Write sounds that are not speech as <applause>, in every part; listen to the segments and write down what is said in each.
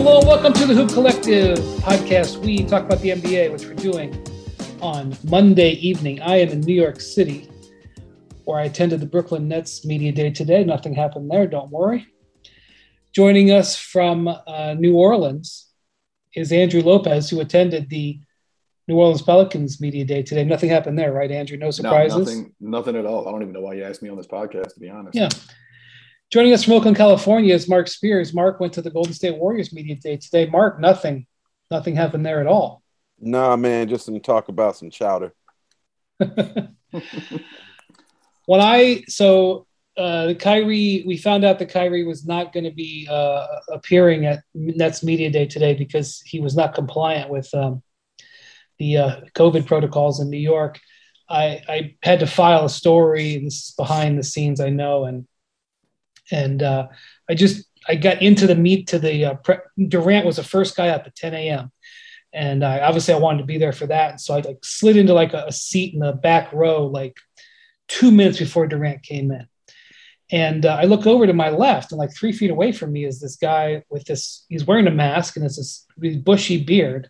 Hello, welcome to the Hoop Collective podcast. We talk about the NBA, which we're doing on Monday evening. I am in New York City, where I attended the Brooklyn Nets Media Day today. Nothing happened there, don't worry. Joining us from uh, New Orleans is Andrew Lopez, who attended the New Orleans Pelicans Media Day today. Nothing happened there, right, Andrew? No surprises? No, nothing, nothing at all. I don't even know why you asked me on this podcast, to be honest. Yeah. Joining us from Oakland, California is Marc Spears. Marc went to the Golden State Warriors Media Day today. Marc, nothing, nothing happened there at all. Nah, man, just to talk about some chowder. <laughs> <laughs> when I so uh, the Kyrie, we found out that Kyrie was not going to be uh, appearing at Nets Media Day today because he was not compliant with um, the uh, COVID protocols in New York. I, I, had to file a story. This is behind the scenes, I know, and and uh, I just I got into the meet to the uh, pre- Durant was the first guy up at 10 a.m. And I, obviously I wanted to be there for that, and so I like slid into like a, a seat in the back row like two minutes before Durant came in. And uh, I look over to my left, and like three feet away from me is this guy with this. He's wearing a mask and it's this bushy beard.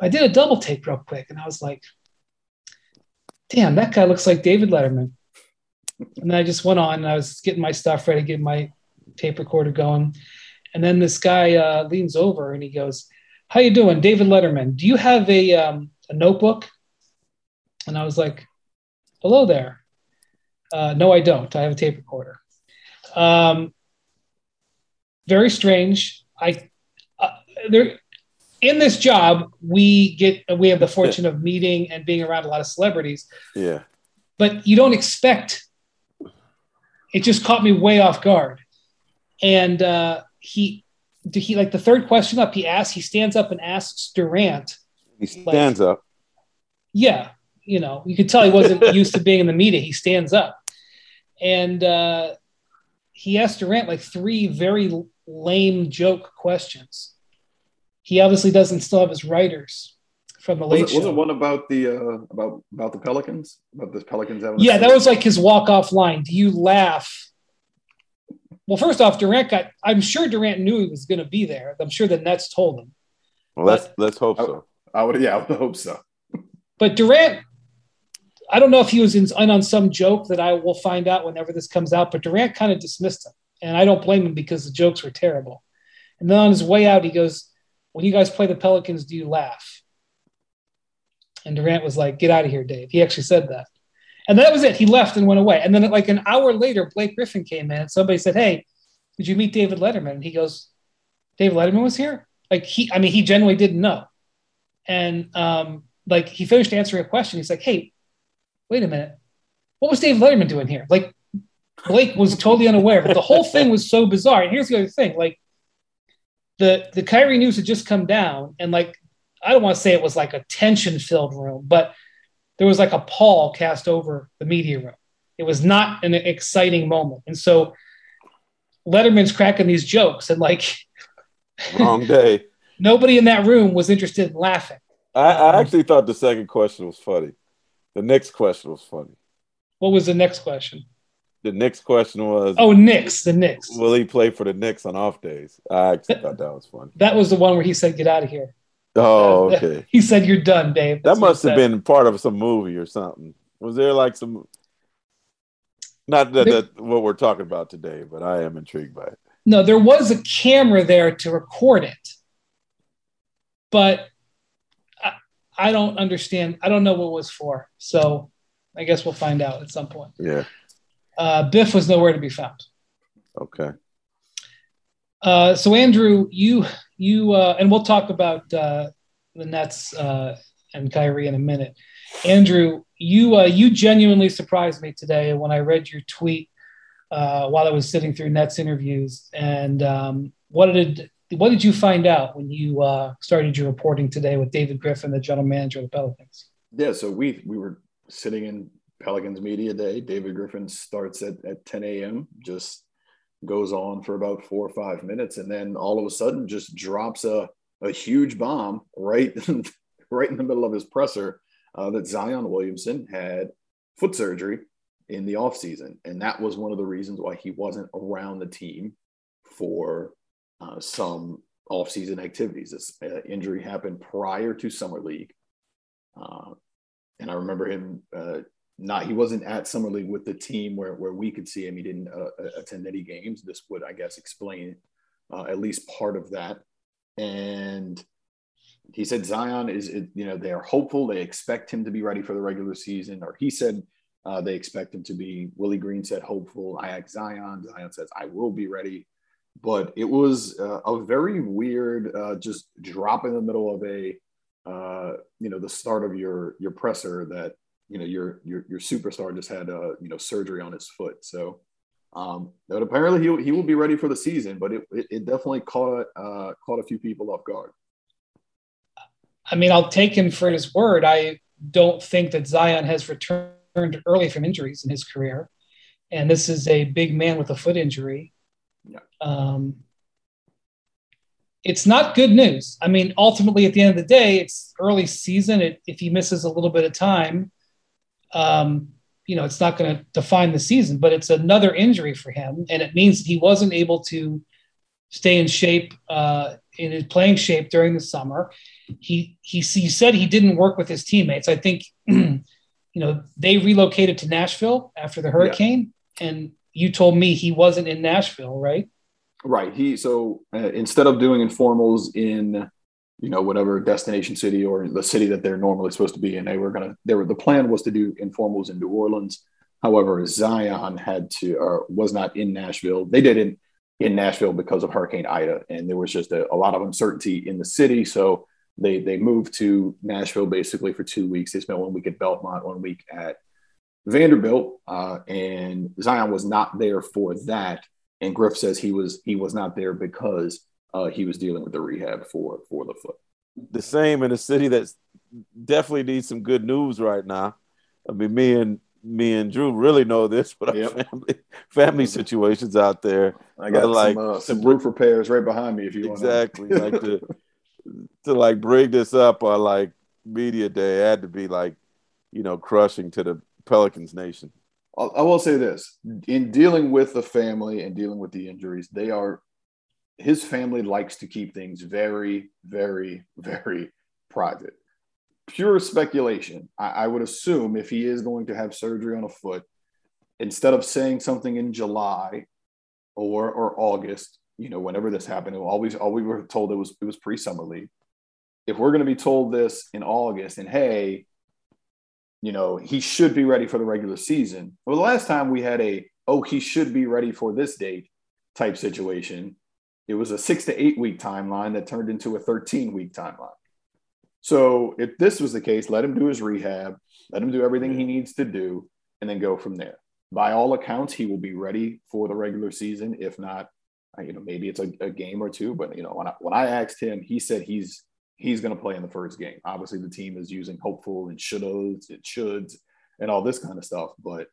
I did a double take real quick, and I was like, "Damn, that guy looks like David Letterman." And then I just went on, and I was getting my stuff ready, getting my tape recorder going, and then this guy uh, leans over and he goes, "How you doing, David Letterman? Do you have a um, a notebook?" And I was like, "Hello there." Uh, no, I don't. I have a tape recorder. Um, very strange. I uh, there in this job we get we have the fortune of meeting and being around a lot of celebrities. Yeah. But you don't expect. It just caught me way off guard, and uh, he he like the third question up. He asks. He stands up and asks Durant. He stands like, up. Yeah, you know, you could tell he wasn't <laughs> used to being in the media. He stands up, and uh, he asked Durant like three very lame joke questions. He obviously doesn't still have his writers from the late was it, show. Was it one about the uh, about about the Pelicans? About the Pelicans having Yeah, that was like his walk off line. Do you laugh? Well, first off, Durant got. I'm sure Durant knew he was going to be there. I'm sure the Nets told him. Well, let's let's hope so. I, I would, yeah, I would hope so. But Durant I don't know if he was in, in, on some joke that I will find out whenever this comes out, but Durant kind of dismissed him. And I don't blame him because the jokes were terrible. And then on his way out, he goes, When you guys play the Pelicans, do you laugh? And Durant was like, Get out of here, Dave. He actually said that. And that was it. He left and went away. And then, like an hour later, Blake Griffin came in and somebody said, Hey, did you meet David Letterman? And he goes, David Letterman was here? Like, he, I mean, he genuinely didn't know. And, um, like, he finished answering a question. He's like, Hey, wait a minute, what was Dave Letterman doing here? Like Blake was totally unaware, but the whole thing was so bizarre. And here's the other thing, like the the Kyrie news had just come down, and like I don't want to say it was like a tension filled room, but there was like a pall cast over the media room. It was not an exciting moment, and so Letterman's cracking these jokes, and like <laughs> wrong day. nobody in that room was interested in laughing. I, I actually thought the second question was funny. The next question was funny. What was the next question? The next question was Oh, Knicks, the Knicks. Will he play for the Knicks on off days? I actually that, thought that was funny. That was the one where he said, Get out of here. Oh, <laughs> okay. He said, You're done, Dave. That's that must have been part of some movie or something. Was there like some not that, there, that what we're talking about today, but I am intrigued by it. No, there was a camera there to record it. But I don't understand. I don't know what it was for. So I guess we'll find out at some point. Yeah. Uh, Biff was nowhere to be found. Okay. Uh, so Andrew, you you uh, and we'll talk about uh, the Nets uh, and Kyrie in a minute. Andrew, you uh, you genuinely surprised me today when I read your tweet uh, while I was sitting through Nets interviews. And um, what did what did you find out when you uh, started your reporting today with David Griffin, the general manager of the Pelicans? Yeah, so we we were sitting in Pelicans media day. David Griffin starts at, at 10 a.m. Just goes on for about four or five minutes, and then all of a sudden just drops a a huge bomb right <laughs> right in the middle of his presser uh, that Zion Williamson had foot surgery in the offseason. And that was one of the reasons why he wasn't around the team for uh, some off-season activities. This uh, injury happened prior to summer league, uh, and I remember him uh, not. He wasn't at summer league with the team where where we could see him. He didn't uh, attend any games. This would, I guess, explain uh, at least part of that. And he said Zion is, you know, they are hopeful. They expect him to be ready for the regular season, or he said uh, they expect him to be. Willie Green said hopeful. I asked Zion. Zion says I will be ready. But it was uh, a very weird, uh, just drop in the middle of a, uh, you know, the start of your your presser that you know your your your superstar just had a you know surgery on his foot. So um, but apparently he, he will be ready for the season, but it, it, it definitely caught uh, caught a few people off guard. I mean, I'll take him for his word. I don't think that Zion has returned early from injuries in his career, and this is a big man with a foot injury. Yeah. Um, it's not good news. I mean, ultimately, at the end of the day, it's early season. It, if he misses a little bit of time, um, you know, it's not going to define the season, but it's another injury for him. And it means he wasn't able to stay in shape, uh, in his playing shape during the summer. He, he, he said he didn't work with his teammates. I think, <clears throat> you know, they relocated to Nashville after the hurricane. Yeah. And you told me he wasn't in Nashville, right? Right. He, so uh, instead of doing informals in, you know whatever destination city or the city that they're normally supposed to be in. They were gonna. They were the plan was to do informals in New Orleans. However, Zion had to or was not in Nashville. They did in in Nashville because of Hurricane Ida, and there was just a, a lot of uncertainty in the city. So they they moved to Nashville basically for two weeks. They spent one week at Belmont, one week at Vanderbilt, uh, and Zion was not there for that. And Griff says he was he was not there because uh, he was dealing with the rehab for for the foot. The same in a city that definitely needs some good news right now. I mean, me and me and Drew really know this, <laughs> but yep. family family situations out there. I got like some, uh, some roof repairs right behind me if you exactly want like to <laughs> to like bring this up on like media day had to be like you know crushing to the Pelicans nation. I will say this: in dealing with the family and dealing with the injuries, they are his family likes to keep things very, very, very private. Pure speculation. I, I, would assume if he is going to have surgery on a foot, instead of saying something in July or or August, you know, whenever this happened, always all we were told it was it was pre-summer league. If we're going to be told this in August and hey, you know, he should be ready for the regular season. Well, the last time we had a oh, he should be ready for this date type situation it was a six to eight week timeline that turned into a 13 week timeline. So if this was the case, let him do his rehab, let him do everything he needs to do, and then go from there. By all accounts, he will be ready for the regular season. If not, you know, maybe it's a, a game or two. But you know, when I, when I asked him, he said he's he's going to play in the first game. Obviously, the team is using hopeful and shoulds, it shoulds, and all this kind of stuff. But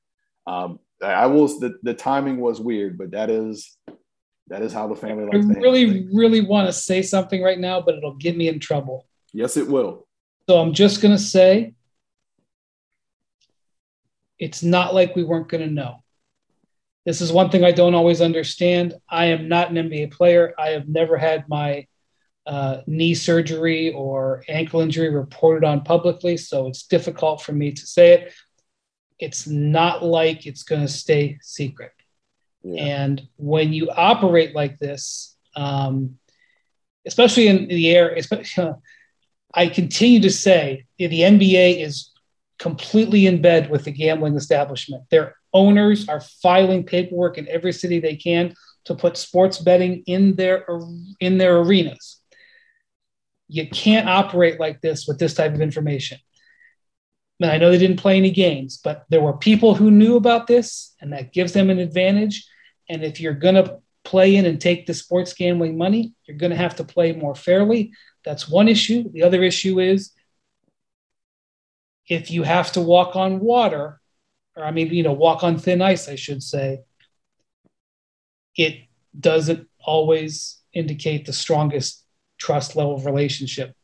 um, I will. The, the timing was weird, but that is that is how the family likes I really, really want to say something right now, but it'll get me in trouble. Yes, it will. So I'm just going to say it's not like we weren't going to know. This is one thing I don't always understand. I am not an NBA player. I have never had my uh, knee surgery or ankle injury reported on publicly, so it's difficult for me to say it. It's not like it's going to stay secret. And when you operate like this, um, especially in the air, <laughs> I continue to say the NBA is completely in bed with the gambling establishment. Their owners are filing paperwork in every city they can to put sports betting in their in their arenas. You can't operate like this with this type of information. And I know they didn't play any games, but there were people who knew about this, and that gives them an advantage. And if you're going to play in and take the sports gambling money, you're going to have to play more fairly. That's one issue. The other issue is if you have to walk on water, or I mean, you know, walk on thin ice, I should say, it doesn't always indicate the strongest trust level relationship,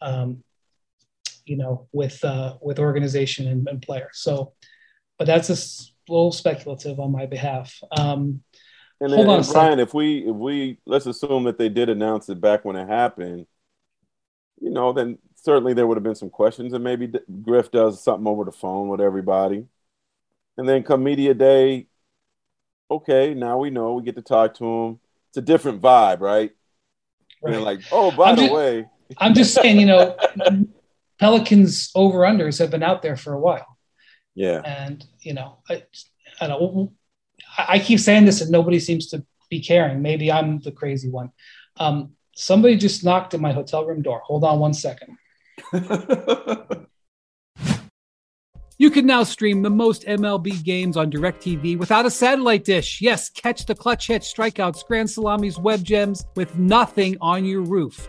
um, you know, with uh, with organization and, and player. So, but that's a little speculative on my behalf. Um, And then, and Brian, if we if we let's assume that they did announce it back when it happened, you know, then certainly there would have been some questions, and maybe Griff does something over the phone with everybody, and then come media day, okay, now we know we get to talk to him. It's a different vibe, right? Right. like, oh, by I'm the just, way, I'm just saying, you know, Pelicans over unders have been out there for a while. Yeah, and you know, I, I don't. I keep saying this, and nobody seems to be caring. Maybe I'm the crazy one. Um, somebody just knocked at my hotel room door. Hold on one second. <laughs> You can now stream the most MLB games on DirecTV without a satellite dish. Yes, catch the clutch hits, strikeouts, grand salamis, web gems with nothing on your roof.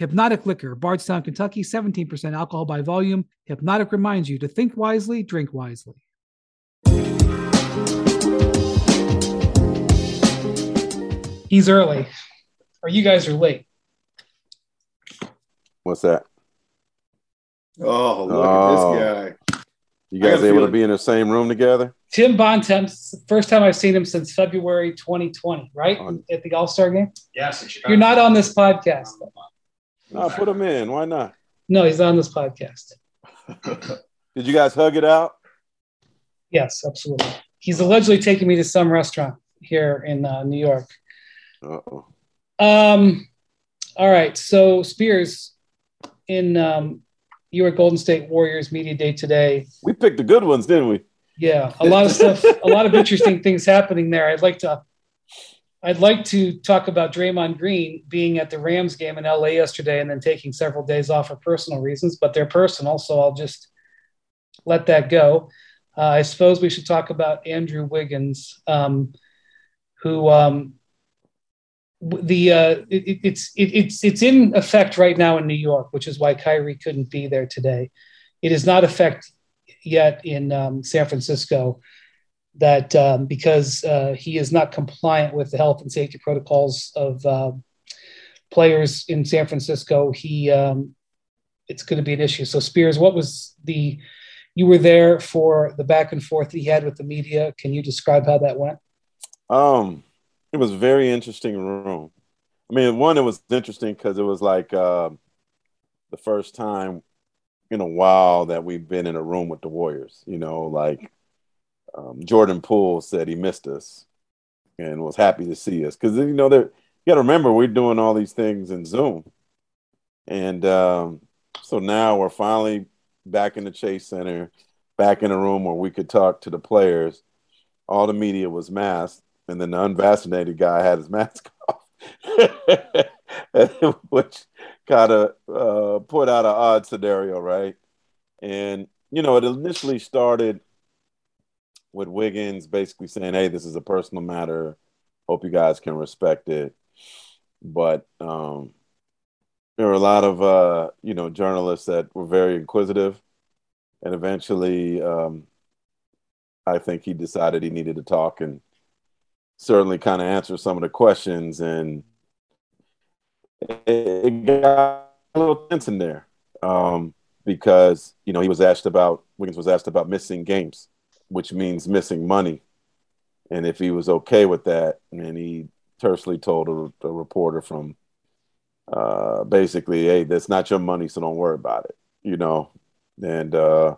Hpnotiq Liquor, Bardstown, Kentucky, 17% alcohol by volume. Hpnotiq reminds you to think wisely, drink wisely. He's early, or you guys are late. What's that? Oh, look oh. at this oh. guy. You guys able to be in the same room together? Tim Bontemps, first time I've seen him since February 2020, right? On, At the All Star game? Yes. You're not on this podcast. No, put him in. Why not? No, he's on this podcast. <coughs> Did you guys hug it out? Yes, absolutely. He's allegedly taking me to some restaurant here in uh, New York. Uh-oh. Um, all right. So Spears, in um, you were Golden State Warriors media day today. We picked the good ones, didn't we? Yeah, a lot of stuff, a lot of interesting things happening there. I'd like to, I'd like to talk about Draymond Green being at the Rams game in LA yesterday and then taking several days off for personal reasons, but they're personal, so I'll just let that go. Uh, I suppose we should talk about Andrew Wiggins, um, who um, the uh, it, it's it, it's it's in effect right now in New York, which is why Kyrie couldn't be there today. It is not effect yet in um, San Francisco that um, because uh, he is not compliant with the health and safety protocols of uh, players in San Francisco, he um, it's going to be an issue. So Spears, what was the you were there for the back and forth he had with the media? Can you describe how that went? Um it was very interesting room. I mean, one, it was interesting because it was like uh, the first time in a while that we've been in a room with the Warriors. You know, like um, Jordan Poole said he missed us and was happy to see us because you know you got to remember we're doing all these things in Zoom, and um, so now we're finally back in the Chase Center, back in a room where we could talk to the players. All the media was masked, and then the unvaccinated guy had his <laughs> mask off, <laughs> which kind of uh, put out an odd scenario, right? And you know, it initially started with Wiggins basically saying, "Hey, this is a personal matter. Hope you guys can respect it." But um, there were a lot of uh, you know journalists that were very inquisitive, and eventually, um, I think he decided he needed to talk and certainly kind of answer some of the questions and it got a little tense in there um, because you know he was asked about Wiggins was asked about missing games, which means missing money, and if he was okay with that, and he tersely told a, a reporter from uh, basically, "Hey, that's not your money, so don't worry about it," you know, and uh,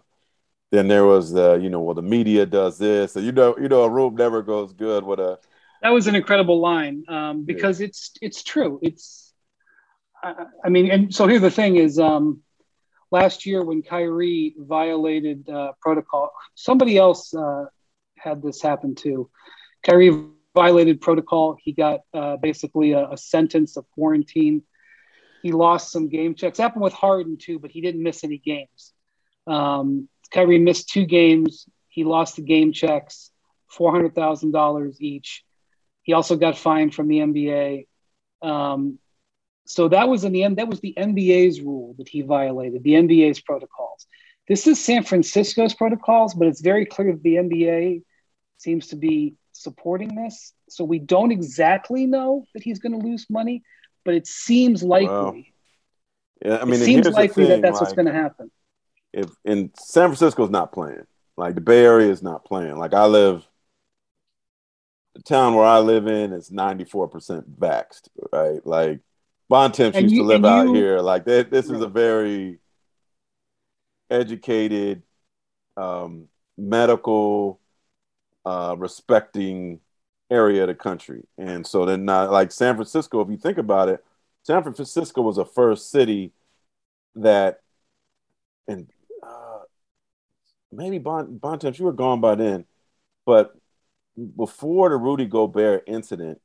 then there was the you know well the media does this, and you know you know a room never goes good with a that was an incredible line um, because yeah. it's it's true. It's I, I, mean, and so here the thing is, um, last year when Kyrie violated uh, protocol, somebody else uh, had this happen too. Kyrie violated protocol. He got uh, basically a, a, sentence of quarantine. He lost some game checks. Happened with Harden too, but he didn't miss any games. Um, Kyrie missed two games. He lost the game checks, four hundred thousand dollars each. He also got fined from the NBA. Um, so that was in the end. That was the NBA's rule that he violated, the NBA's protocols. This is San Francisco's protocols, but it's very clear that the NBA seems to be supporting this. So we don't exactly know that he's going to lose money, but it seems likely. Wow. Yeah, I mean, it seems likely thing, that that's like, what's going to happen. If in San Francisco's not playing, like the Bay Area is not playing. Like I live the town where I live in is 94% vaxxed, right? Like Bontemps used you, to live out you, here. Like they, this right. is a very educated, um, medical, uh, respecting area of the country. And so then not like San Francisco, if you think about it, San Francisco was a first city that, and uh, maybe Bon, Bontemps, you were gone by then, but before the Rudy Gobert incident,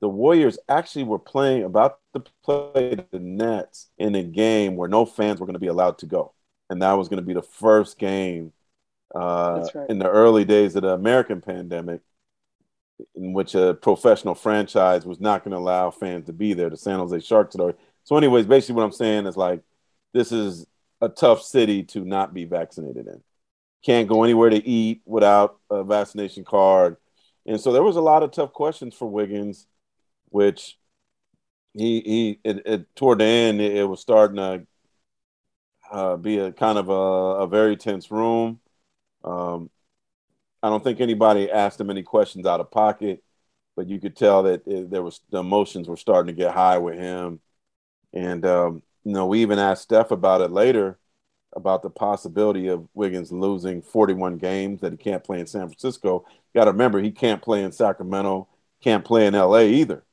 the Warriors actually were playing about to play the Nets in a game where no fans were going to be allowed to go, and that was going to be the first game uh, right. in the early days of the American pandemic, in which a professional franchise was not going to allow fans to be there. The San Jose Sharks story. So, anyways, basically, what I'm saying is like this is a tough city to not be vaccinated in can't go anywhere to eat without a vaccination card. And so there was a lot of tough questions for Wiggins, which he he it, it, toward the end it, it was starting to uh, be a kind of a, a very tense room. Um, I don't think anybody asked him any questions out of pocket, but you could tell that it, there was the emotions were starting to get high with him. And um, you know, we even asked Steph about it later about the possibility of Wiggins losing 41 games that he can't play in San Francisco. You got to remember he can't play in Sacramento, can't play in LA either.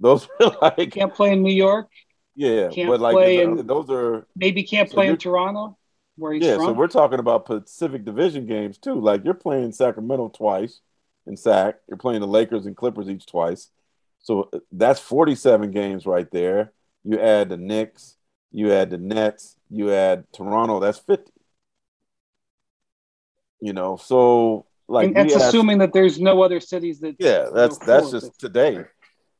Those are <laughs> like can't play in New York. Yeah, can't but like play in, those are maybe can't so play in Toronto where he's yeah, from. so we're talking about Pacific Division games too. Like you're playing Sacramento twice in Sac. You're playing the Lakers and Clippers each twice. So uh, that's 47 games right there. You add the Knicks, you add the Nets, you add Toronto, that's 50. You know, so like and that's assuming that there's no other cities that Yeah, that's that's just today.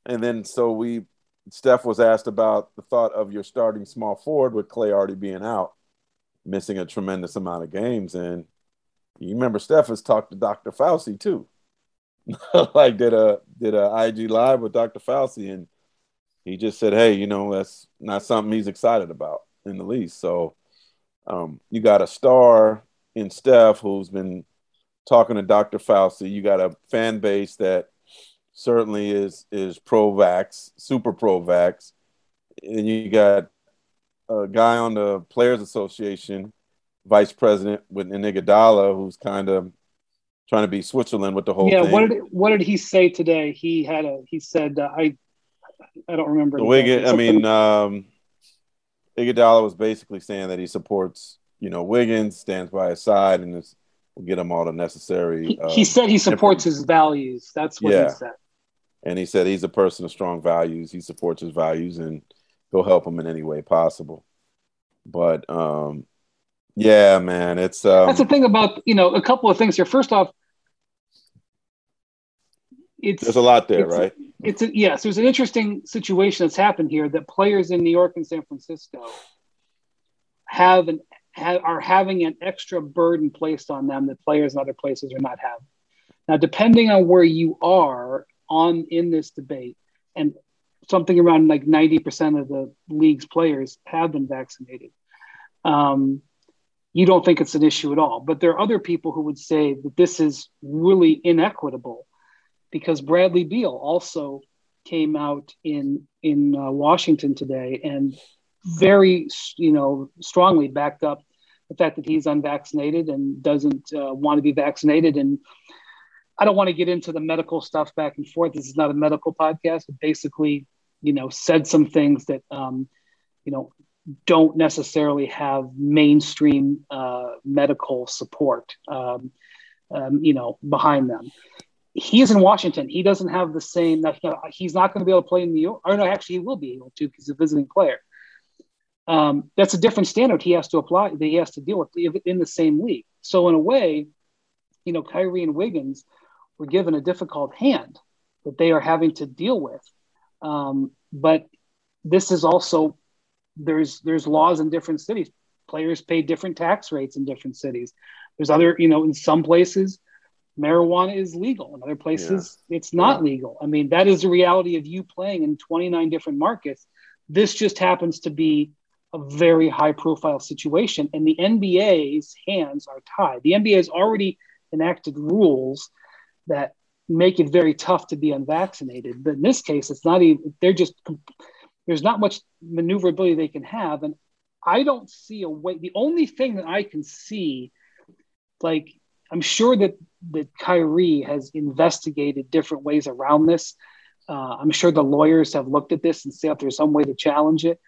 And then so we Steph was asked about the thought of your starting small forward with Clay already being out, missing a tremendous amount of games. And you remember Steph has talked to Dr. Fauci too. <laughs> like did a did a IG live with Dr. Fauci and he just said, Hey, you know, that's not something he's excited about in the least. So um, you got a star in Steph who's been talking to Dr. Fauci. You got a fan base that certainly is is pro vax, super pro vax, and you got a guy on the Players Association, vice president with Iguodala, who's kind of trying to be Switzerland with the whole yeah, thing. what did what did he say today? He had a he said uh, I I don't remember. The Wiggins, I mean, um, Iguodala was basically saying that he supports, you know, Wiggins, stands by his side, and this will get him all the necessary. He, um, he said he supports his values. That's what yeah. he said. And he said he's a person of strong values. He supports his values, and he'll help him in any way possible. But um, yeah, man, it's um, that's the thing about you know a couple of things here. First off, it's there's a lot there, it's, right? It's a, yes, there's an interesting situation that's happened here that players in New York and San Francisco have an have, are having an extra burden placed on them that players in other places are not having. Now, depending on where you are on in this debate, and something around like 90% of the league's players have been vaccinated. Um, you don't think it's an issue at all. But there are other people who would say that this is really inequitable because Bradley Beal also came out in in uh, Washington today and very you know strongly backed up the fact that he's unvaccinated and doesn't uh, want to be vaccinated and I don't want to get into the medical stuff back and forth. This is not a medical podcast, but basically, you know, said some things that, um, you know, don't necessarily have mainstream uh, medical support, um, um, you know, behind them. He is in Washington. He doesn't have the same. He's not going to be able to play in New York. Or no, actually, he will be able to because he's a visiting player. Um, that's a different standard he has to apply. That he has to deal with in the same league. So in a way, you know, Kyrie and Wiggins were given a difficult hand that they are having to deal with. Um, but this is also there's there's laws in different cities. Players pay different tax rates in different cities. There's other, you know, in some places marijuana is legal. In other places yeah. it's not yeah. legal. I mean, that is the reality of you playing in 29 different markets. This just happens to be a very high profile situation and the NBA's hands are tied. The NBA has already enacted rules that make it very tough to be unvaccinated. But in this case, it's not even, they're just there's not much maneuverability they can have. And I don't see a way. The only thing that I can see, like, I'm sure that that Kyrie has investigated different ways around this. Uh, I'm sure the lawyers have looked at this and see if there's some way to challenge it.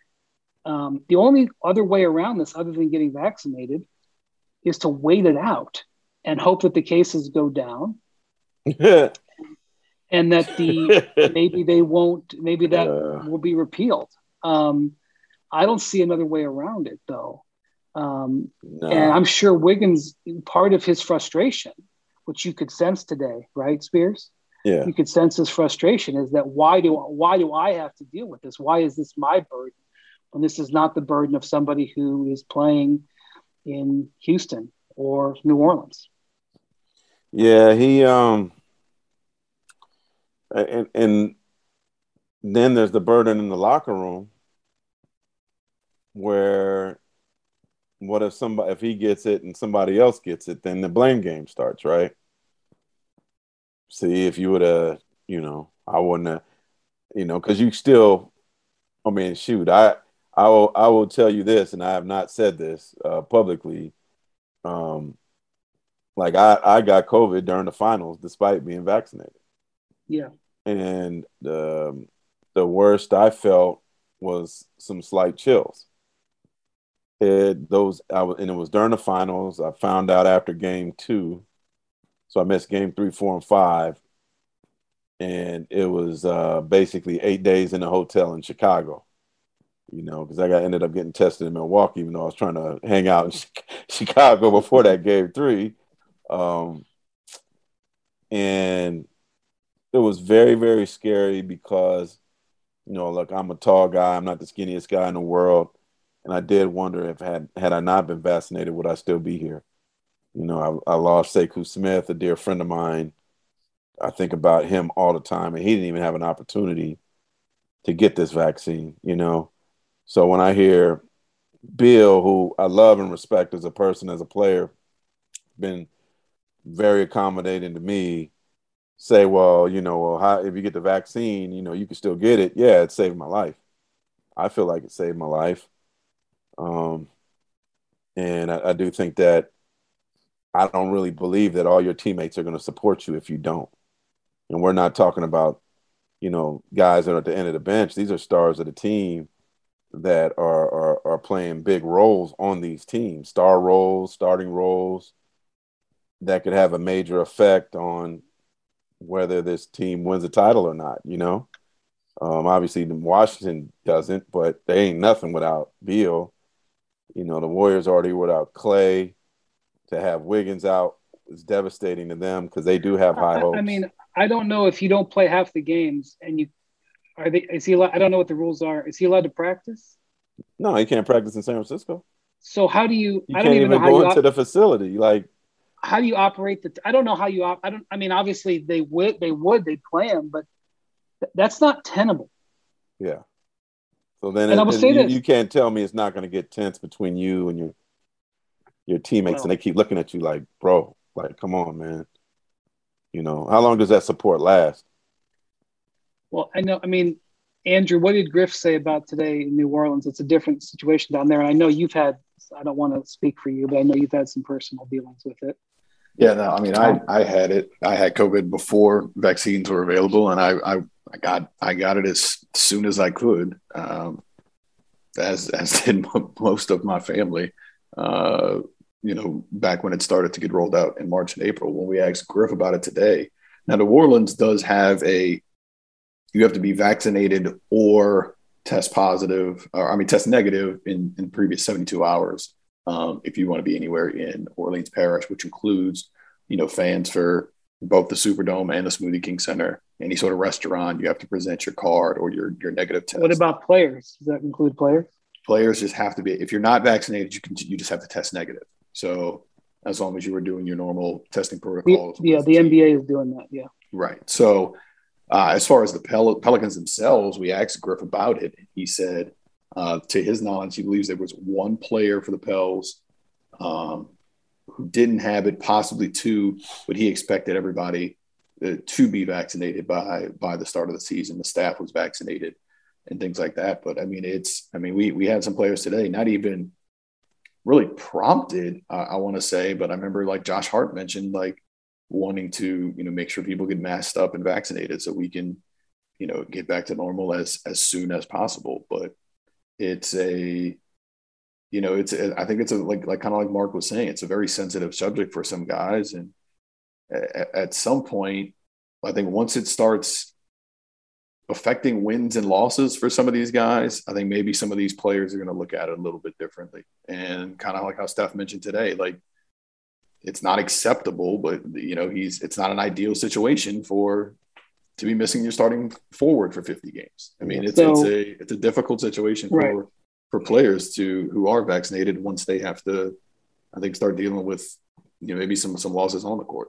Um, the only other way around this, other than getting vaccinated, is to wait it out and hope that the cases go down. <laughs> And that the maybe they won't maybe that uh, will be repealed. Um, i don't see another way around it though. Um, no. and i'm sure wiggins part of his frustration which you could sense today right spears? Yeah. You could sense his frustration is that why do why do i have to deal with this? Why is this my burden when this is not the burden of somebody who is playing in houston or new orleans. Yeah he um and, and then there's the burden in the locker room where what if somebody if he gets it and somebody else gets it then the blame game starts right? See if you would have you know i wouldn't have you know because you still i mean shoot i i will i will tell you this and i have not said this uh, publicly um like i i got covid during the finals despite being vaccinated yeah and the the worst I felt was some slight chills. It those I was and it was during the finals. I found out after game two, so I missed game three, four, and five, and it was uh, basically eight days in a hotel in Chicago. You know, because I got ended up getting tested in Milwaukee, even though I was trying to hang out in <laughs> Chicago before that game three. Um, and it was very very scary because you know look i'm a tall guy. I'm not the skinniest guy in the world. And i did wonder if had had i not been vaccinated would i still be here? You know i, I lost sekou smith a dear friend of mine. I think about him all the time and he didn't even have an opportunity to get this vaccine you know so when i hear Beal who i love and respect as a person as a player been very accommodating to me say, well, you know, well, how, if you get the vaccine, you know, you can still get it. Yeah, it saved my life. I feel like it saved my life. Um, and I, I do think that I don't really believe that all your teammates are going to support you if you don't. And we're not talking about, you know, guys that are at the end of the bench. These are stars of the team that are, are, are playing big roles on these teams, star roles, starting roles that could have a major effect on whether this team wins a title or not. You know, um, obviously Washington doesn't, but they ain't nothing without Beal. You know, the Warriors already without Clay. To have Wiggins out is devastating to them because they do have high hopes. I, I mean, I don't know if you don't play half the games and you are they is he allowed, I don't know what the rules are. Is he allowed to practice? No, he can't practice in San Francisco. So how do you? You I don't can't even, even go into the facility. Like how do you operate the? I don't know how you. Op, I don't. I mean, obviously they would. They would. They play him, but th- that's not tenable. Yeah. So then, and it, I will say you, this. you can't tell me it's not going to get tense between you and your your teammates, and they keep looking at you like, bro, like, come on, man. You know, how long does that support last? Well, I know. I mean, Andrew, what did Griff say about today in New Orleans? It's a different situation down there, and I know you've had. I don't want to speak for you, but I know you've had some personal dealings with it. Yeah, no, I mean, I, I had it. I had COVID before vaccines were available, and I, I, I got I got it as soon as I could, um, as as did <laughs> most of my family. Uh, you know, back when it started to get rolled out in March and April. When we asked Griff about it today, now New Orleans does have a you have to be vaccinated or test positive, or I mean test negative in in previous seventy two hours um, if you want to be anywhere in Orleans Parish, which includes, you know, fans for both the Superdome and the Smoothie King Center. Any sort of restaurant, you have to present your card or your your negative test. What about players? Does that include players? Players just have to be. If you're not vaccinated, you can you just have to test negative. So as long as you were doing your normal testing protocols. yeah, the NBA is doing that. Yeah. Right. So uh, as far as the Pel- Pelicans themselves, we asked Griff about it. He said uh, to his knowledge, he believes there was one player for the Pels um, who didn't have it, possibly two, but he expected everybody uh, to be vaccinated by by the start of the season. The staff was vaccinated and things like that. But I mean, it's I mean, we we had some players today, not even really prompted, uh, I want to say, but I remember like Josh Hart mentioned like wanting to you know make sure people get masked up and vaccinated so we can you know get back to normal as as soon as possible. But it's a you know it's a, I think it's a like like kind of like marc was saying it's a very sensitive subject for some guys and at, at some point i think once it starts affecting wins and losses for some of these guys i think maybe some of these players are going to look at it a little bit differently and kind of like how steph mentioned today like it's not acceptable but you know he's it's not an ideal situation for to be missing your starting forward for 50 games. I mean, it's, so, it's a it's a difficult situation for right. for players to who are vaccinated once they have to, I think, start dealing with you know maybe some some losses on the court.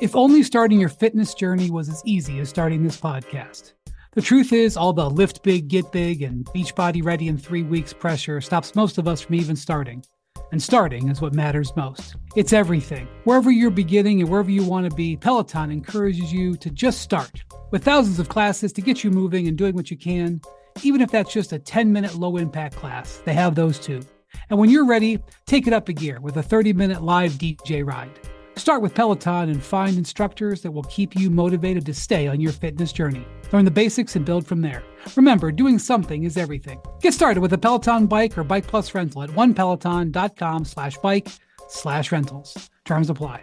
If only starting your fitness journey was as easy as starting this podcast. The truth is, all the lift big, get big, and Beachbody ready in three weeks pressure stops most of us from even starting and starting is what matters most. It's everything. Wherever you're beginning and wherever you want to be, Peloton encourages you to just start. With thousands of classes to get you moving and doing what you can, even if that's just a 10 minute low impact class, they have those too. And when you're ready, take it up a gear with a 30 minute live DJ ride. Start with Peloton and find instructors that will keep you motivated to stay on your fitness journey. Learn the basics and build from there. Remember, doing something is everything. Get started with a Peloton bike or Bike Plus rental at onepeloton.com slash bike slash rentals. Terms apply.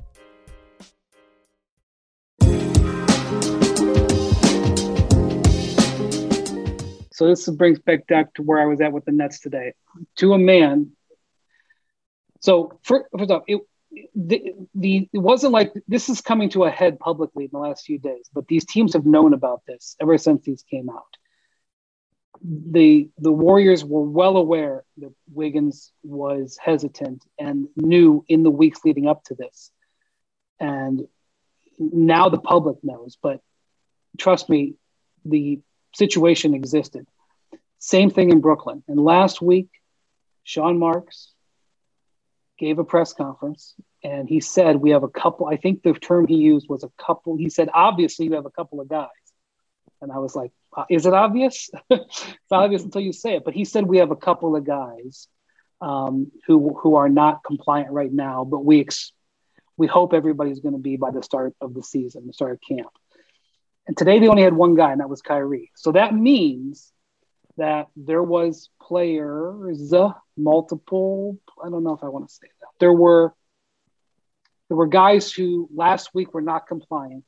So this brings back back to where I was at with the Nets today. To a man. So first off, it, the, the it wasn't like this is coming to a head publicly in the last few days, but these teams have known about this ever since these came out. The the Warriors were well aware that Wiggins was hesitant and knew in the weeks leading up to this. And now the public knows, but trust me, the situation existed. Same thing in Brooklyn. And last week, Sean Marks gave a press conference and he said, We have a couple. I think the term he used was a couple. He said, Obviously, you have a couple of guys. And I was like, uh, Is it obvious? <laughs> it's obvious until you say it. But he said, We have a couple of guys um, who, who are not compliant right now, but we, ex- we hope everybody's going to be by the start of the season, the start of camp. And today they only had one guy, and that was Kyrie. So that means that there was players, multiple. I don't know if I want to say that. There were there were guys who last week were not compliant.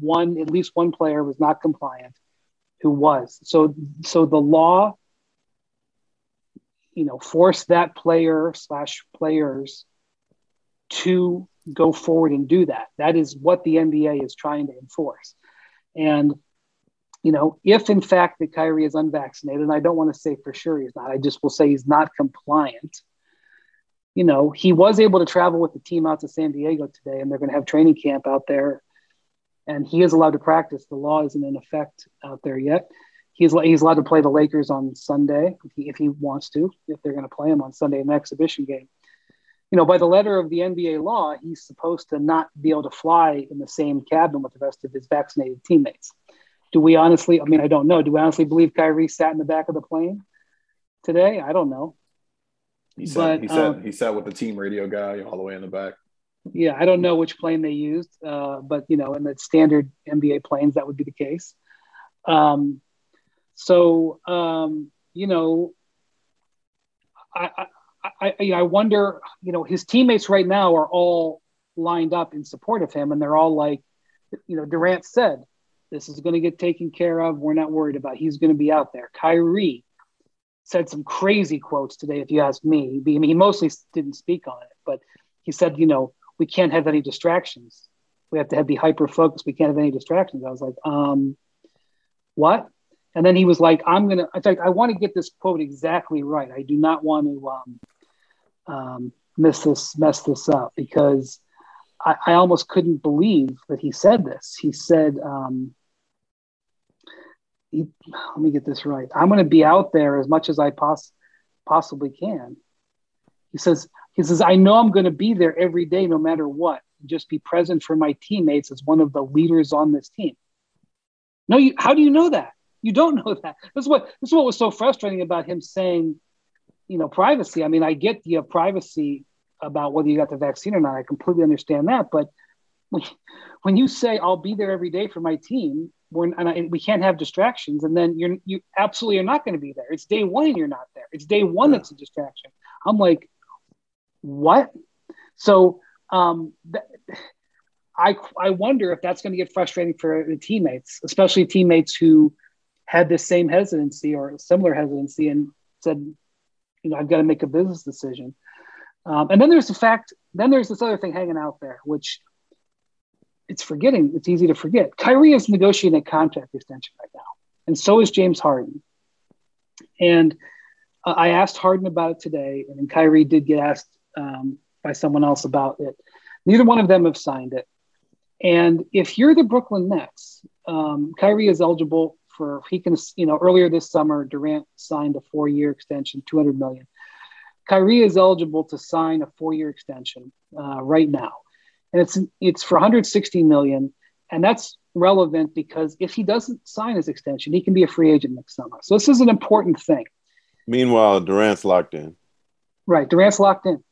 One, at least one player was not compliant, who was. So so the law, you know, forced that player slash players to go forward and do that. That is what the NBA is trying to enforce. And, you know, if in fact that Kyrie is unvaccinated, and I don't want to say for sure he's not, I just will say he's not compliant, you know, he was able to travel with the team out to San Diego today, and they're going to have training camp out there. And he is allowed to practice. The law isn't in effect out there yet. He's, he's allowed to play the Lakers on Sunday if he, if he wants to, if they're going to play him on Sunday in an exhibition game. You know, by the letter of the NBA law, he's supposed to not be able to fly in the same cabin with the rest of his vaccinated teammates. Do we honestly, I mean, I don't know. Do we honestly believe Kyrie sat in the back of the plane today? I don't know. He sat, but, he, sat, um, he sat with the team radio guy all the way in the back. Yeah, I don't know which plane they used, uh, but you know, in the standard NBA planes, that would be the case. Um, so um, you know, I, I, I, wonder, you know, his teammates right now are all lined up in support of him, and they're all like, you know, Durant said, "This is going to get taken care of. We're not worried about. He's going to be out there." Kyrie said some crazy quotes today, if you ask me. I mean, he mostly didn't speak on it, but he said, you know, we can't have any distractions. We have to have, be hyper focused. We can't have any distractions. I was like, um, what? And then he was like, I'm gonna. In fact, I want to get this quote exactly right. I do not want to um, um, miss this, mess this up because I, I, almost couldn't believe that he said this. He said, um, he, let me get this right. I'm going to be out there as much as I poss- possibly can. He says, he says, I know I'm going to be there every day, no matter what. Just be present for my teammates as one of the leaders on this team. No, you, how do you know that? You don't know that. This is what this is what was so frustrating about him saying, you know, privacy. I mean, I get the privacy about whether you got the vaccine or not. I completely understand that. But when, you say I'll be there every day for my team, we're and, I, and we can't have distractions, and then you're you absolutely are not going to be there. It's day one and you're not there. It's day one yeah. that's a distraction. I'm like, what? So um, th- I I wonder if that's going to get frustrating for the teammates, especially teammates who had this same hesitancy or similar hesitancy and said, you know, I've got to make a business decision. Um, and then there's the fact, then there's this other thing hanging out there, which it's forgetting. It's easy to forget. Kyrie is negotiating a contract extension right now, and so is James Harden. And uh, I asked Harden about it today, and Kyrie did get asked um, by someone else about it. Neither one of them have signed it. And if you're the Brooklyn Nets, um, Kyrie is eligible for he can you know earlier this summer Durant signed a four year extension, 200 million. Kyrie is eligible to sign a four year extension uh, right now and it's it's for 160 million, and that's relevant because if he doesn't sign his extension, he can be a free agent next summer. So this is an important thing. Meanwhile, Durant's locked in. Right, Durant's locked in,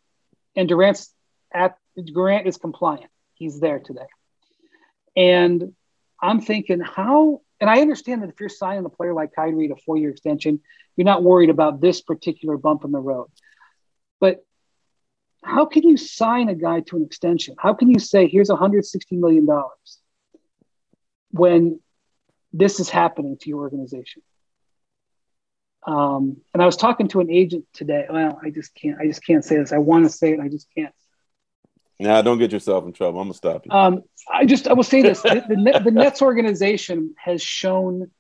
and Durant's at Durant is compliant. He's there today, and I'm thinking how. And I understand that if you're signing a player like Kyrie to a four-year extension, you're not worried about this particular bump in the road. But how can you sign a guy to an extension? How can you say, here's $160 million when this is happening to your organization? Um, and I was talking to an agent today. Well, I just can't. I just can't say this. I want to say it. I just can't. Nah, don't get yourself in trouble. I'm gonna stop you. Um, I just I will say this: the, the, the <laughs> Nets organization has shown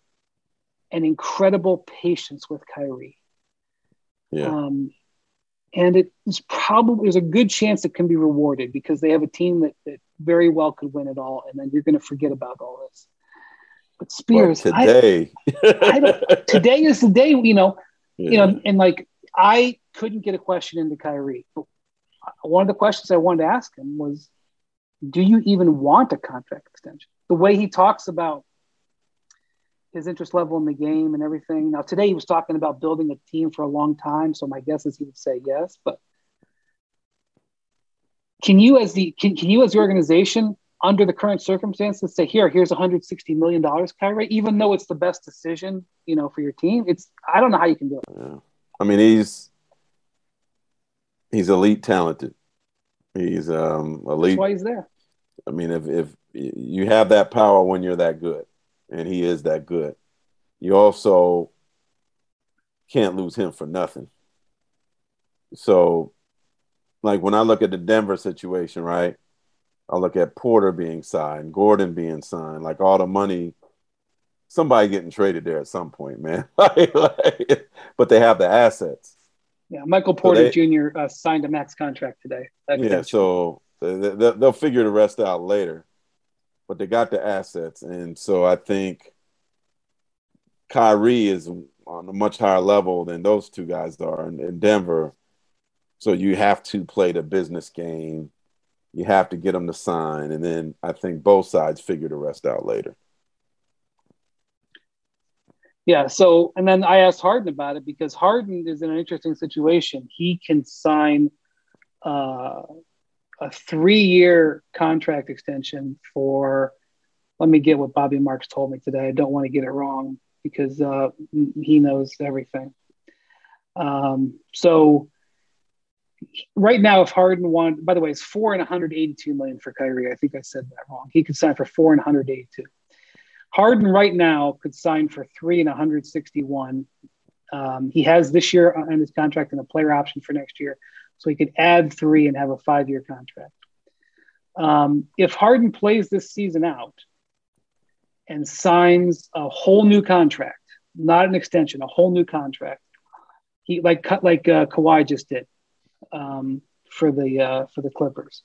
an incredible patience with Kyrie. Yeah. Um, and it's probably there's a good chance it can be rewarded because they have a team that, that very well could win it all, and then you're going to forget about all this. But Spears, well, today, I, I <laughs> today is the day. You know, yeah. you know, and like I couldn't get a question into Kyrie. But one of the questions I wanted to ask him was, "Do you even want a contract extension?" The way he talks about his interest level in the game and everything. Now today he was talking about building a team for a long time, so my guess is he would say yes. But can you, as the can, can you as the organization, under the current circumstances, say here, here's 160 million dollars, Kyrie, even though it's the best decision, you know, for your team? It's I don't know how you can do it. Yeah. I mean, he's he's elite talented. He's um elite. That's why he's there. I mean, if if you have that power when you're that good and he is that good. You also can't lose him for nothing. So, like when I look at the Denver situation, right? I look at Porter being signed, Gordon being signed, like all the money, somebody getting traded there at some point, man. <laughs> but they have the assets. Yeah, Michael Porter so they, Jr. Uh, signed a max contract today. Yeah, so they, they'll figure the rest out later, but they got the assets, and so I think Kyrie is on a much higher level than those two guys are in, in Denver. So you have to play the business game. You have to get them to sign, and then I think both sides figure the rest out later. Yeah. So, and then I asked Harden about it because Harden is in an interesting situation. He can sign uh, a three-year contract extension for. Let me get what Bobby Marks told me today. I don't want to get it wrong because uh, he knows everything. Um, so right now, if Harden wanted, by the way, it's four and 182 million for Kyrie. I think I said that wrong. He could sign for four and 182. Harden right now could sign for three and 161. Um, he has this year on his contract and a player option for next year, so he could add three and have a five-year contract. Um, if Harden plays this season out and signs a whole new contract, not an extension, a whole new contract, he like like uh, Kawhi just did um, for the uh, for the Clippers.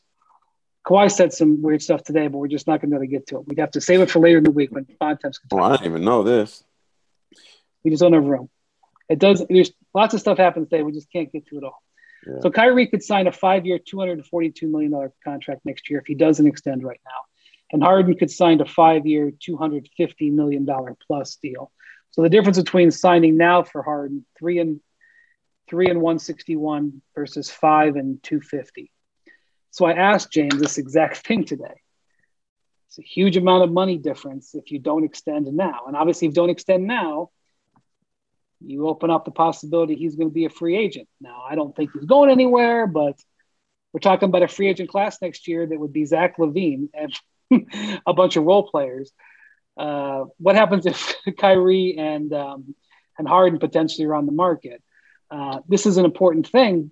Kawhi said some weird stuff today, but we're just not going to be able to get to it. We'd have to save it for later in the week when Bontemps. Oh, I didn't even know this. We just don't have room. It does. There's lots of stuff happens today. We just can't get to it all. Yeah. So Kyrie could sign a five-year, two hundred and forty-two million dollar contract next year if he doesn't extend right now, and Harden could sign a five-year, two hundred fifty million dollar plus deal. So the difference between signing now for Harden three and three and one sixty-one versus five and two fifty so I asked James this exact <laughs> thing today. It's a huge amount of money difference if you don't extend now. And obviously, if you don't extend now, you open up the possibility he's going to be a free agent. Now, I don't think he's going anywhere, but we're talking about a free agent class next year that would be Zach LaVine and <laughs> a bunch of role players. Uh, what happens if <laughs> Kyrie and um, and Harden potentially are on the market? Uh, this is an important thing.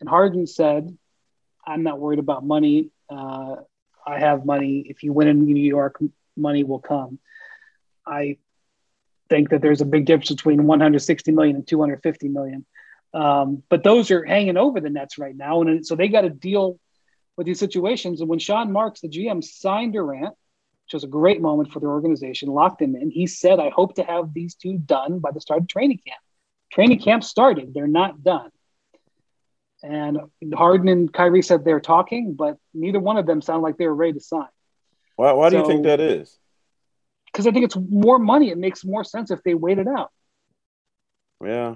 And Harden said I'm not worried about money. Uh, I have money. If you win in New York, money will come. I think that there's a big difference between 160 million and 250 million. Um, but those are hanging over the Nets right now, and so they got to deal with these situations. And when Sean Marks, the GM, signed Durant, which was a great moment for the organization, locked him in. He said, "I hope to have these two done by the start of training camp." Training camp started; they're not done. And Harden and Kyrie said they're talking, but neither one of them sound like they were ready to sign. Why, why so, do you think that is? Because I think it's more money. It makes more sense if they wait it out. Yeah.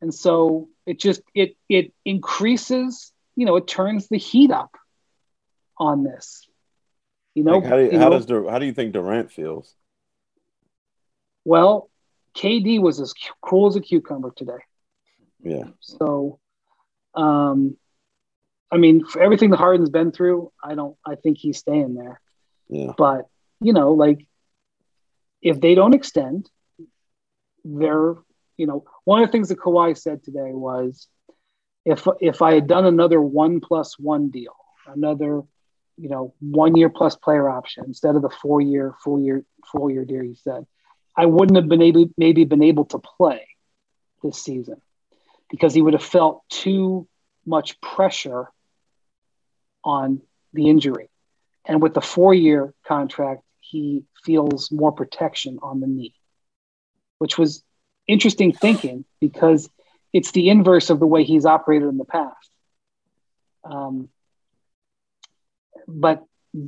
And so it just it it increases, you know, it turns the heat up on this. You know, like how, do you, how know, does how do you think Durant feels? Well, KD was as cool as a cucumber today. Yeah. So, um, I mean, for everything the Harden's been through, I don't. I think he's staying there. Yeah. But you know, like if they don't extend, they're you know one of the things that Kawhi said today was if if I had done another one plus one deal, another you know one year plus player option instead of the four year four year four year deal, he said, I wouldn't have been able maybe been able to play this season because he would have felt too much pressure on the injury. And with the four year contract, he feels more protection on the knee, which was interesting thinking because it's the inverse of the way he's operated in the past. Um, but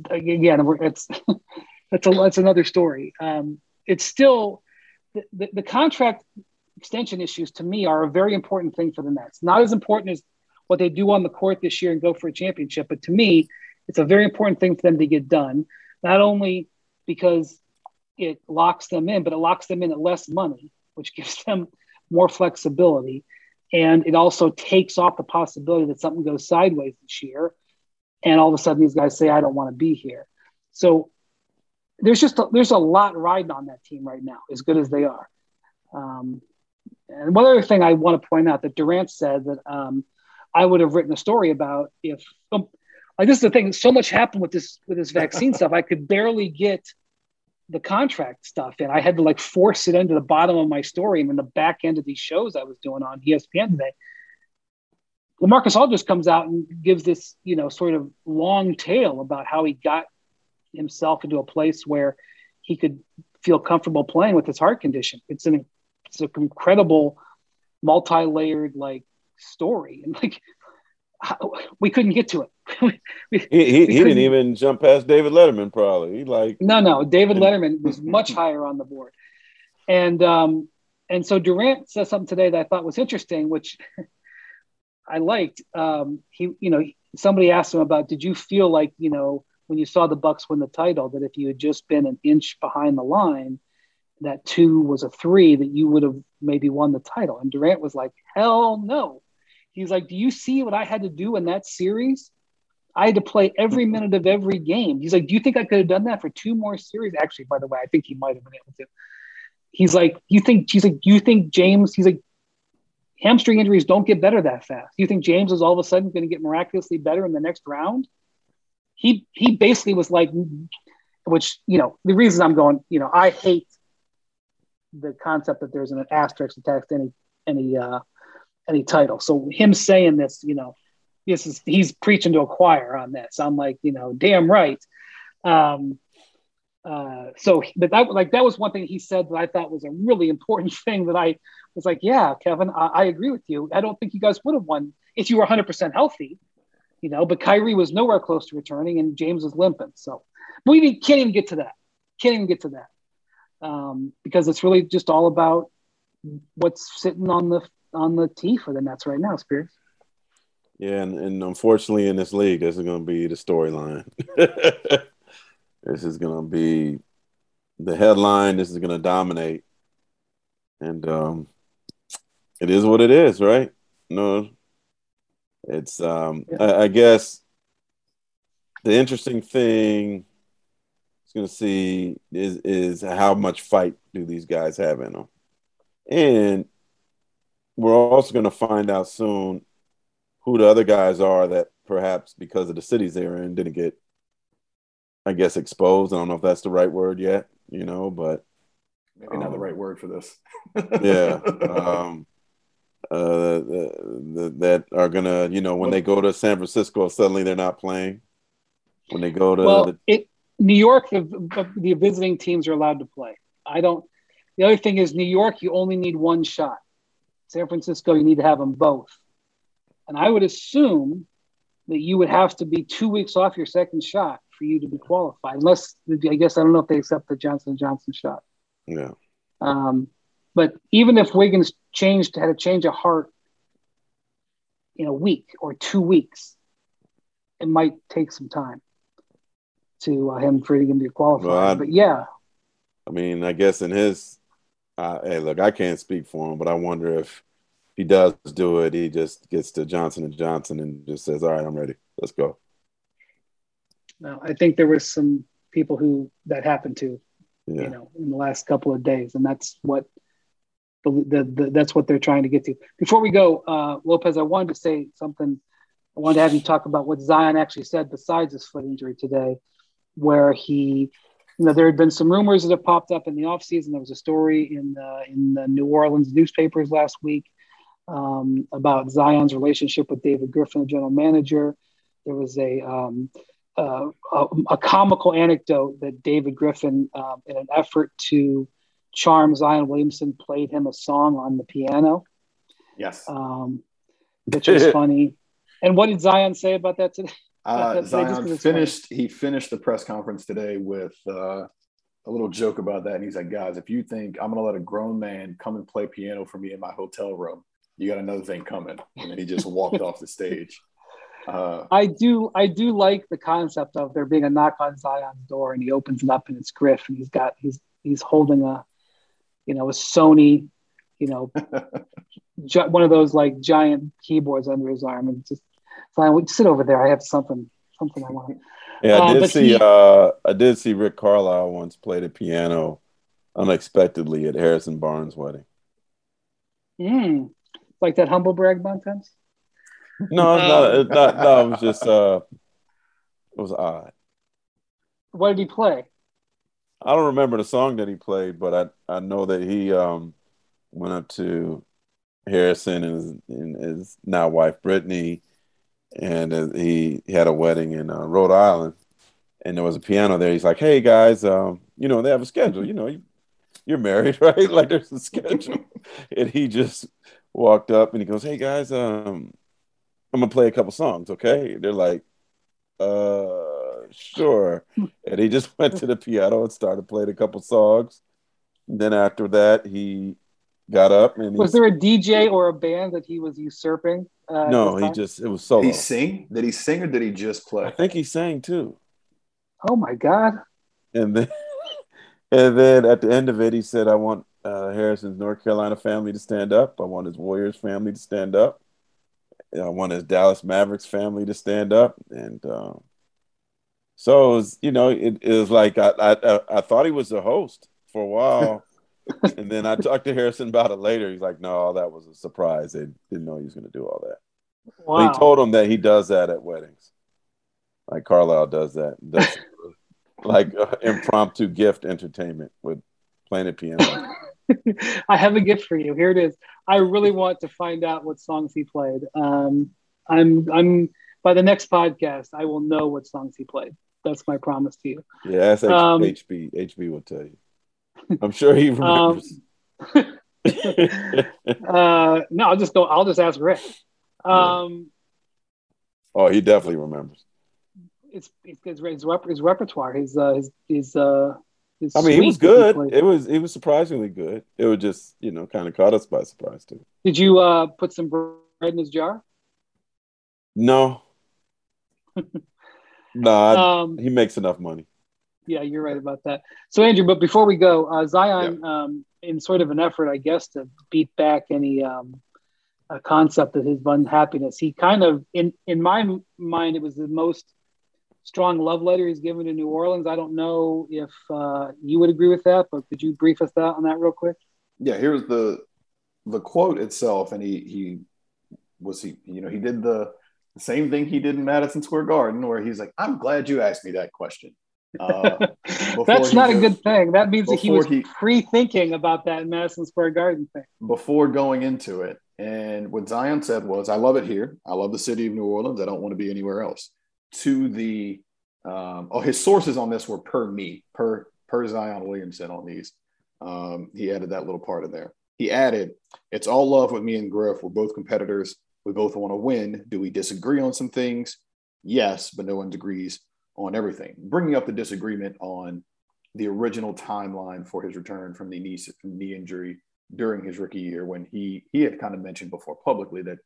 again, it's <laughs> that's a that's another story. Um, it's still the, the, the contract extension issues to me are a very important thing for the Nets. Not as important as what they do on the court this year and go for a championship, but to me, it's a very important thing for them to get done. Not only because it locks them in, but it locks them in at less money, which <laughs> gives them more flexibility. And it also takes off the possibility that something goes sideways this year. And all of a sudden, these guys say, I don't want to be here. So there's just a, there's a lot riding on that team right now, as good as they are. Um, and one other thing I want to point out that Durant said that um, I would have written a story about if, um, like, this is the thing. So much happened with this with this vaccine <laughs> stuff. I could barely get the contract stuff and I had to like force it into the bottom of my story and in the back end of these shows I was doing on ESPN today. Lamarcus Aldridge comes out and gives this, you know, sort of long tale about how he got himself into a place where he could feel comfortable playing with his heart condition. It's an it's an incredible multi-layered like story and like we couldn't get to it. <laughs> we, he he, he didn't even jump past David Letterman. Probably he like no no David Letterman was <laughs> much higher on the board, and um and so Durant says something today that I thought was interesting, which <laughs> I liked. Um, he you know somebody asked him about did you feel like you know when you saw the Bucks win the title that if you had just been an inch behind the line that two was a three that you would have maybe won the title and Durant was like hell no He's like, Do you see what I had to do in that series? I had to play every minute of every game. He's like, Do you think I could have done that for two more series? Actually, by the way, I think he might have been able to. He's like, You think, he's like, you think James, he's like, hamstring injuries don't get better that fast. You think James is all of a sudden going to get miraculously better in the next round? He, he basically was like, which, you know, the reason I'm going, you know, I hate the concept that there's an asterisk attached to any, any, uh, any title. So him saying this, you know, this is he's preaching to a choir on this. I'm like, you know, damn right. Um, uh, so, but that like that was one thing he said that I thought was a really important <laughs> thing that I was like, yeah, Kevin, I, I agree with you. I don't think you guys would have won if you were 100% healthy, you know. But Kyrie was nowhere close to returning, and James was limping. So, we can't even get to that. Can't even get to that um, because it's really just all about what's sitting on the on the tee for the Nets right now, Spears. Yeah, and, and unfortunately in this league, this is going to be the storyline. <laughs> this is going to be the headline. This is going to dominate, and um, it is what it is, right? No, it's um, yeah. I, I guess the interesting thing going to see is is how much fight do these guys have in them, and we're also going to find out soon who the other guys are that perhaps because of the cities they're in didn't get, I guess, exposed. I don't know if that's the right word yet, you know, but maybe um, not the um, right word for this. yeah. <laughs> Um, uh, the, the, that are gonna, you know, when they go to San Francisco, suddenly they're not playing. When they go to well, the, it, New York, the, the visiting teams are allowed to play. I don't. The other thing is New York, you only need one shot. San Francisco, you need to have them both. And I would assume that you would have to be two weeks off your second shot for you to be qualified, unless I guess I don't know if they accept the Johnson Johnson shot. Yeah. Um, but even if Wiggins changed, had a change of heart in a week or two weeks, it might take some time to uh, him for him to be qualified. Well, I, but yeah, I mean, I guess in his uh, hey, look, I can't speak for him, but I wonder if he does do it, he just gets to Johnson and Johnson and just says, "All right, I'm ready. Let's go." No, I think there was some people who that happened to, yeah. you know, in the last couple of days, and that's what the, the, the, that's what they're trying to get to. Before we go, uh, Lopez, I wanted to say something. I wanted to have you talk about what Zion actually said besides his foot injury today, where he you know, there had been some rumors that have popped up in the offseason. There was a story in the, in the New Orleans newspapers last week um, about Zion's relationship with David Griffin, the general manager. There was a, um, uh, a, a, comical anecdote that David Griffin, uh, in an effort to charm Zion Williamson, played him a song on the piano. Yes. Um, which was <laughs> funny. And what did Zion say about that today? Uh, Zion finished. He finished the press conference today with uh, a little joke about that, and he's like, "Guys, if you think I'm going to let a grown man come and play piano for me in my hotel room, you got another thing coming." And then he just walked off the stage. Uh, I do. I do like the concept of there being a knock on Zion's door, and he opens it up, and it's Griff, and he's got he's he's holding a, you know, a Sony, you know, <laughs> one of those like giant keyboards under his arm, and just Fine, we sit over there. I have something, something I want. Yeah, I uh, did see. He, uh, I did see Rick Carlisle once play the piano unexpectedly at Harrison Barnes' wedding. Mm, like that humble brag nonsense. No, no, not, no. It was just. Uh, it was odd. What did he play? I don't remember the song that he played, but I I know that he um went up to Harrison and his, and his now wife Brittany, and uh, he, he had a wedding in uh, Rhode Island, and there was a piano there. He's like, "Hey guys, um, you know they have a schedule. You know, you, you're married, <laughs> right? like there's a schedule." <laughs> and he just walked up and he goes, "Hey guys, um, I'm gonna play a couple songs, okay?" They're like, "Uh, sure." and he just <laughs> went to the piano and started playing a couple songs. And then after that, he got up and was there a DJ or a band that he was usurping? Uh, no, he just it was solo. Did he sing? Did he sing or did he just play? I think he sang too. Oh my god! And then, <laughs> and then at the end of it, he said, "I want uh, Harrison's North Carolina family to stand up. I want his Warriors family to stand up. I want his Dallas Mavericks family to stand up." And um, so, it was, you know, it, it was like I, I I thought he was the host for a while and then I talked to Harrison about it later. He's like, "No, that was a surprise. They didn't know he was going to do all that." Wow. he told him that he does that at weddings, like Carlisle does that. Does, <laughs> like uh, impromptu gift entertainment with playing piano. <laughs> I have a gift for you. Here it is. I really want to find out what songs he played. Um, I'm I'm by the next podcast, I will know what songs he played. That's my promise to you. Yeah, that's H- um, HB. HB will tell you. I'm sure he remembers. Um, <laughs> uh, no, I'll just go. I'll just ask Rick. Um, oh, he definitely remembers. It's, it's his, his, his repertoire. His uh, his his uh. His I mean, he was good. He it was it was surprisingly good. It was just you know kind of caught us by surprise too. Did you uh put some bread in his jar? No. <laughs> no, um, he makes enough money yeah, you're right about that. So, Andrew, but before we go, uh, Zion, um, in sort of an effort, I guess, to beat back any um, concept of his unhappiness, he kind of, in in my mind, it was the most strong love letter he's given to New Orleans. I don't know if uh, you would agree with that, but could you brief us out on that real quick? Yeah, here's the the quote itself, and he he was he you know he did the same thing he did in Madison Square Garden, where he's like, "I'm glad you asked me that question." Uh, <laughs> That's not a good thing. That means that he was pre-thinking about that Madison Square Garden thing before going into it. And what Zion said was, "I love it here. I love the city of New Orleans. I don't want to be anywhere else." To the um, oh, his sources on this were per me, per per Zion Williamson on these. Um, he added that little part in there. He added, "It's all love with me and Griff. We're both competitors. We both want to win. Do we disagree on some things? Yes, but no one agrees on everything, bringing up the disagreement on the original timeline for his return from the knee, from knee injury during his rookie year when he he had kind of mentioned before publicly that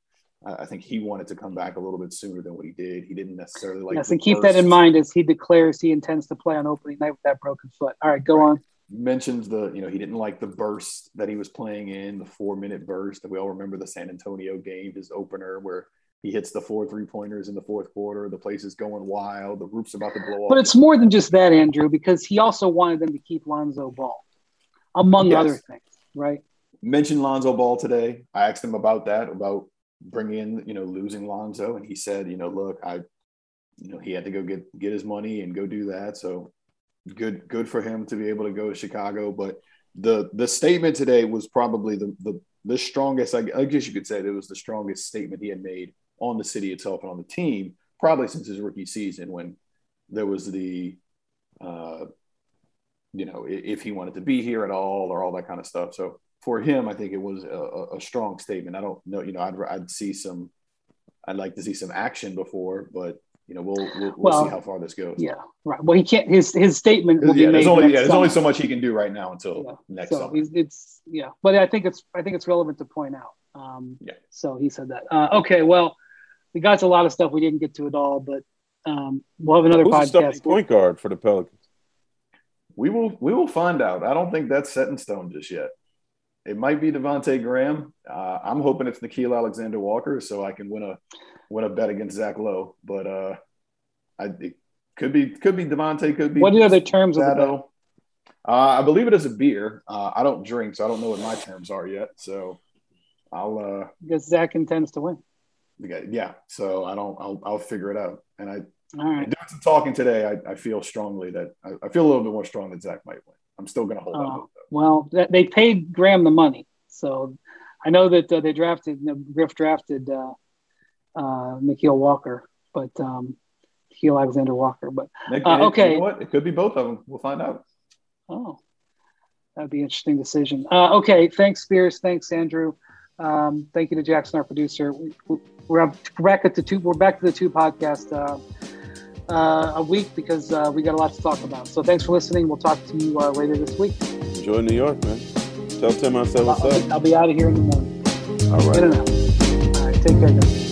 uh, I think he wanted to come back a little bit sooner than what he did. He didn't necessarily like. Yes, and keep that in mind as he declares he intends to play on opening night with that broken foot. All right, go right. on. Mentions the you know he didn't like the burst that he was playing in the four minute burst that we all remember the San Antonio game, his opener where he hits the four three pointers in the fourth quarter. The place is going wild. The roof's about to blow up. But it's more than just that, Andrew, because he also wanted them to keep Lonzo Ball, among yes. other things, right? Mentioned Lonzo Ball today. I asked him about that, about bringing in, you know, losing Lonzo, and he said, you know, look, I, you know, he had to go get get his money and go do that. So good, good for him to be able to go to Chicago. But the the statement today was probably the the the strongest. I, I guess you could say it was the strongest statement he had made on the city itself and on the team, probably since his rookie season when there was the, uh, you know, if he wanted to be here at all or all that kind of stuff. So for him, I think it was a, a strong statement. I don't know, you know, I'd, I'd see some, I'd like to see some action before, but you know, we'll we'll, we'll well, see how far this goes. Yeah, right. Well, he can't. His his statement will yeah, be there's made. Only, yeah, there's only so much he can do right now until yeah. next so summer. It's yeah, but I think it's I think it's relevant to point out. Um, yeah. So he said that. Uh, okay. Well, we got to a lot of stuff we didn't get to at all, but um, we'll have another Who's podcast. point guard for the Pelicans. We will we will find out. I don't think that's set in stone just yet. It might be Devonte Graham. Uh, I'm hoping it's Nickeil Alexander Walker, so I can win a win a bet against Zach Lowe. But uh, I it could be could be Devonte. Could be. What are the other terms of the bet? Uh, I believe it is a beer. Uh, I don't drink, so I don't know what my terms are yet. So I'll. Uh, because Zach intends to win yeah so i don't i'll, I'll figure it out and i All right. Doing some talking today, I, I feel strongly that I, I, feel a little bit more strong that Zach might win. I'm still going to hold uh, on. Well, they paid Graham the money, so I know that uh, they drafted you know, Griff drafted uh, uh, Nickeil Walker, but um, Nickeil Alexander Walker. But uh, okay, you know what? It could be both of them. We'll find out. Oh, that'd be an interesting decision. Uh, okay, thanks, Spears. Thanks, Andrew. Um, thank you to Jackson, our producer. We, are back at the two. We're back to the two podcast uh, uh, a week because uh, we got a lot to talk about. So thanks for listening. We'll talk to you uh, later this week. Enjoy New York, man. Tell Tim I said what's I'll, up. I'll be out of here in the morning. All right. All right. Take care, guys.